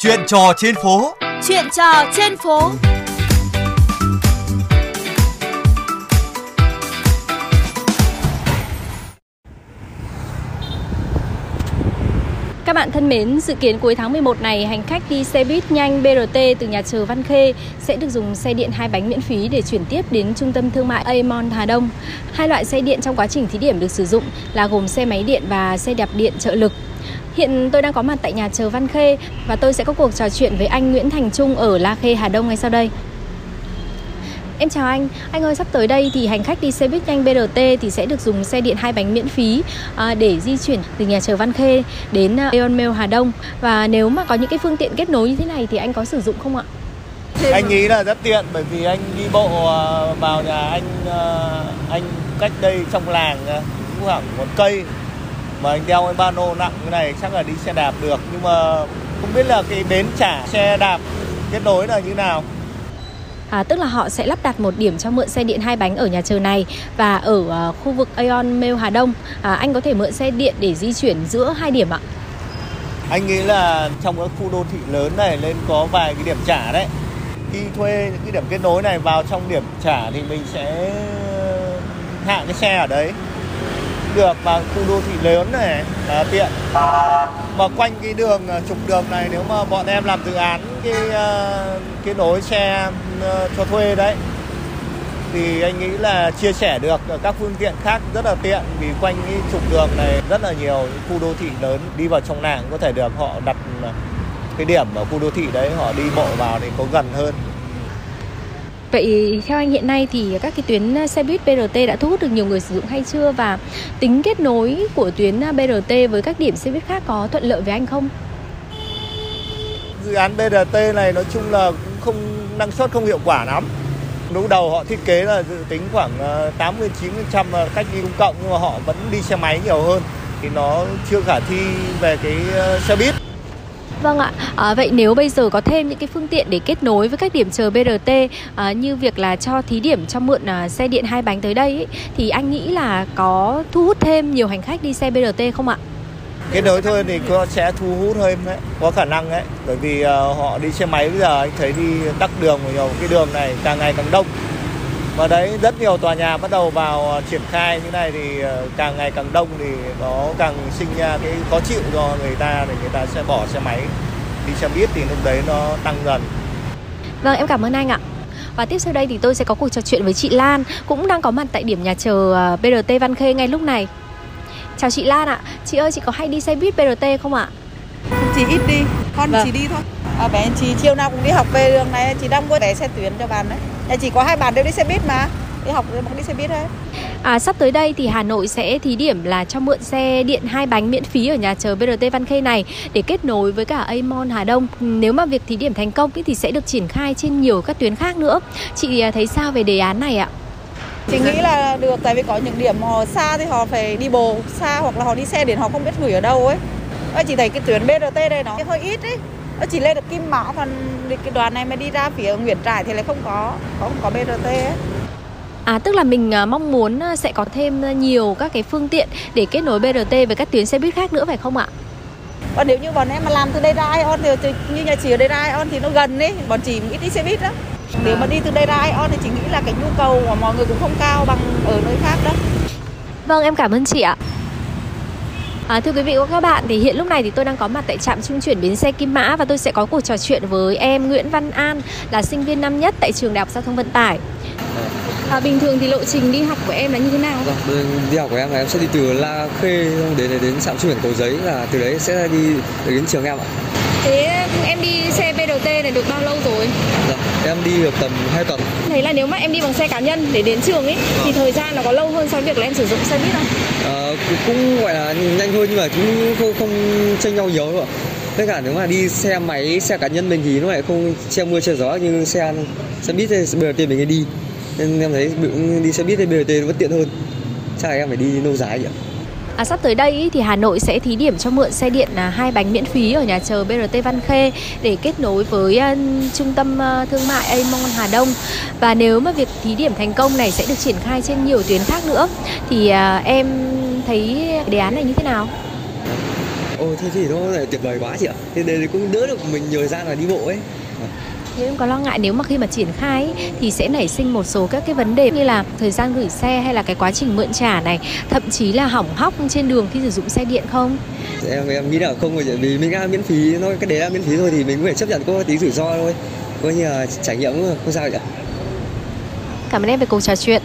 Chuyện trò trên phố. Chuyện trò trên phố. Các bạn thân mến, dự kiến cuối tháng 11 này, hành khách đi xe buýt nhanh BRT từ nhà chờ Văn Khê sẽ được dùng xe điện hai bánh miễn phí để chuyển tiếp đến trung tâm thương mại Amon Hà Đông. Hai loại xe điện trong quá trình thí điểm được sử dụng là gồm xe máy điện và xe đạp điện trợ lực. Hiện tôi đang có mặt tại nhà chờ Văn Khê và tôi sẽ có cuộc trò chuyện với anh Nguyễn Thành Trung ở La Khê, Hà Đông ngay sau đây. Em chào anh, anh ơi sắp tới đây thì hành khách đi xe buýt nhanh BRT thì sẽ được dùng xe điện hai bánh miễn phí à, để di chuyển từ nhà chờ Văn Khê đến à, Aeon Mail Hà Đông và nếu mà có những cái phương tiện kết nối như thế này thì anh có sử dụng không ạ? Anh nghĩ là rất tiện bởi vì anh đi bộ à, vào nhà anh à, anh cách đây trong làng khoảng một cây mà anh đeo cái ba lô nặng như này chắc là đi xe đạp được nhưng mà không biết là cái bến trả xe đạp kết nối là như nào À, tức là họ sẽ lắp đặt một điểm cho mượn xe điện hai bánh ở nhà chờ này và ở uh, khu vực Aeon Mail Hà Đông à, anh có thể mượn xe điện để di chuyển giữa hai điểm ạ. Anh nghĩ là trong các khu đô thị lớn này lên có vài cái điểm trả đấy. Khi thuê những cái điểm kết nối này vào trong điểm trả thì mình sẽ hạ cái xe ở đấy được và khu đô thị lớn này là tiện. Mà quanh cái đường à, trục đường này nếu mà bọn em làm dự án cái à, cái nối xe à, cho thuê đấy, thì anh nghĩ là chia sẻ được các phương tiện khác rất là tiện vì quanh cái trục đường này rất là nhiều khu đô thị lớn đi vào trong làng có thể được họ đặt cái điểm ở khu đô thị đấy, họ đi bộ vào thì có gần hơn. Vậy theo anh hiện nay thì các cái tuyến xe buýt BRT đã thu hút được nhiều người sử dụng hay chưa và tính kết nối của tuyến BRT với các điểm xe buýt khác có thuận lợi với anh không? Dự án BRT này nói chung là cũng không, năng suất không hiệu quả lắm. Lúc đầu họ thiết kế là dự tính khoảng ờ, 80 90% là khách đi công cộng, nhưng mà họ vẫn đi xe máy nhiều hơn thì nó chưa khả thi về cái ờ, xe buýt. Vâng ạ, à, vậy nếu bây giờ có thêm những cái phương tiện để kết nối với các điểm chờ BRT à, như việc là cho thí điểm cho mượn à, xe điện hai bánh tới đây ấy, thì anh nghĩ là có thu hút thêm nhiều hành khách đi xe BRT không ạ? Kết nối thôi thì có sẽ thu hút hơn đấy, có khả năng đấy, bởi vì à, họ đi xe máy bây giờ anh thấy đi tắc đường nhiều cái đường này càng ngày càng đông và đấy, rất nhiều tòa nhà bắt đầu vào à, triển khai như này thì à, càng ngày càng đông thì nó càng sinh ra cái khó chịu cho người ta thì người ta sẽ bỏ xe máy. Đi xe buýt thì lúc đấy nó tăng dần. Vâng em cảm ơn anh ạ. Và tiếp sau đây thì tôi sẽ có cuộc trò chuyện với chị Lan, cũng đang có mặt tại điểm nhà chờ à, BRT Văn Khê ngay lúc này. Chào chị Lan ạ. Chị ơi, chị có hay đi xe buýt BRT không ạ? Chị ít đi con vâng. chỉ đi thôi à, bé chị chiều nào cũng đi học về đường này chị đang mua vé xe tuyến cho bạn đấy nhà chỉ có hai bạn đều đi xe buýt mà đi học vẫn đi xe buýt hết À, sắp tới đây thì Hà Nội sẽ thí điểm là cho mượn xe điện hai bánh miễn phí ở nhà chờ BRT Văn Khê này để kết nối với cả Amon Hà Đông. Nếu mà việc thí điểm thành công thì sẽ được triển khai trên nhiều các tuyến khác nữa. Chị à, thấy sao về đề án này ạ? Chị nghĩ là được tại vì có những điểm họ xa thì họ phải đi bộ xa hoặc là họ đi xe điện họ không biết gửi ở đâu ấy. Chị thấy cái tuyến BRT đây nó hơi ít ấy nó chỉ lên được Kim Mã còn cái đoàn này mà đi ra phía Nguyễn Trãi thì lại không có không có BRT ấy. À tức là mình à, mong muốn à, sẽ có thêm à, nhiều các cái phương tiện để kết nối BRT với các tuyến xe buýt khác nữa phải không ạ? Còn nếu như bọn em mà làm từ đây ra Ion thì như nhà chị ở đây ra Ion thì nó gần đấy, bọn chị ít đi xe buýt đó. Nếu mà đi từ đây ra Ion thì chị nghĩ là cái nhu cầu của mọi người cũng không cao bằng ở nơi khác đó. Vâng em cảm ơn chị ạ. À, thưa quý vị và các bạn, thì hiện lúc này thì tôi đang có mặt tại trạm trung chuyển bến xe Kim Mã và tôi sẽ có cuộc trò chuyện với em Nguyễn Văn An là sinh viên năm nhất tại trường Đại học Giao thông Vận tải. À, À, bình thường thì lộ trình đi học của em là như thế nào? Vâng, đi học của em là em sẽ đi từ La Khê đến đến trạm trung chuyển Cầu Giấy và từ đấy sẽ đi đến trường em ạ. Thế em đi xe BRT này được bao lâu rồi? Dạ, em đi được tầm 2 tuần. Thấy là nếu mà em đi bằng xe cá nhân để đến trường ấy vâng. thì thời gian nó có lâu hơn so với việc là em sử dụng xe buýt không? À, cũng gọi là nhanh hơn nhưng mà cũng không, không tranh nhau nhiều đâu ạ. Tất cả nếu mà đi xe máy, xe cá nhân mình thì nó lại không che mưa che gió như xe xe buýt thì BRT mình đi. Nên em thấy đi xe buýt hay BRT vẫn tiện hơn. Chắc là em phải đi lâu dài vậy. À, sắp tới đây thì Hà Nội sẽ thí điểm cho mượn xe điện là hai bánh miễn phí ở nhà chờ BRT Văn Khê để kết nối với uh, trung tâm uh, thương mại Amon Hà Đông và nếu mà việc thí điểm thành công này sẽ được triển khai trên nhiều tuyến khác nữa thì uh, em thấy đề án này như thế nào? Ồ thế thì nó tuyệt vời quá chị ạ. Thế đây cũng đỡ được mình nhiều gian là đi bộ ấy. Thế em có lo ngại nếu mà khi mà triển khai ấy, thì sẽ nảy sinh một số các cái vấn đề như là thời gian gửi xe hay là cái quá trình mượn trả này, thậm chí là hỏng hóc trên đường khi sử dụng xe điện không? Em em nghĩ là không rồi vì mình đã miễn phí, nó cái đấy là miễn phí thôi thì mình cũng phải chấp nhận có tí rủi ro thôi. Coi như là trải nghiệm cũng không sao cả. Cảm ơn em về cuộc trò chuyện.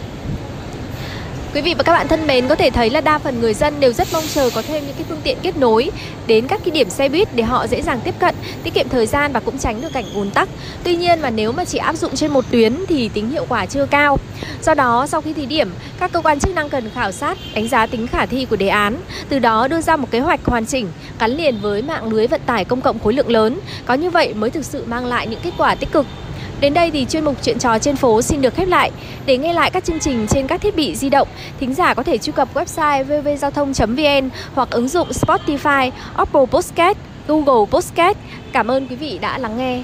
Quý vị và các bạn thân mến, có thể thấy là đa phần người dân đều rất mong chờ có thêm những cái phương tiện kết nối đến các cái điểm xe buýt để họ dễ dàng tiếp cận, tiết kiệm thời gian và cũng tránh được cảnh ùn tắc. Tuy nhiên mà nếu mà chỉ áp dụng trên một tuyến thì tính hiệu quả chưa cao. Do đó, sau khi thí điểm, các cơ quan chức năng cần khảo sát, đánh giá tính khả thi của đề án, từ đó đưa ra một kế hoạch hoàn chỉnh gắn liền với mạng lưới vận tải công cộng khối lượng lớn. Có như vậy mới thực sự mang lại những kết quả tích cực Đến đây thì chuyên mục chuyện trò trên phố xin được khép lại. Để nghe lại các chương trình trên các thiết bị di động, thính giả có thể truy cập website vvgiao thông.vn hoặc ứng dụng Spotify, Apple Podcast, Google Podcast. Cảm ơn quý vị đã lắng nghe.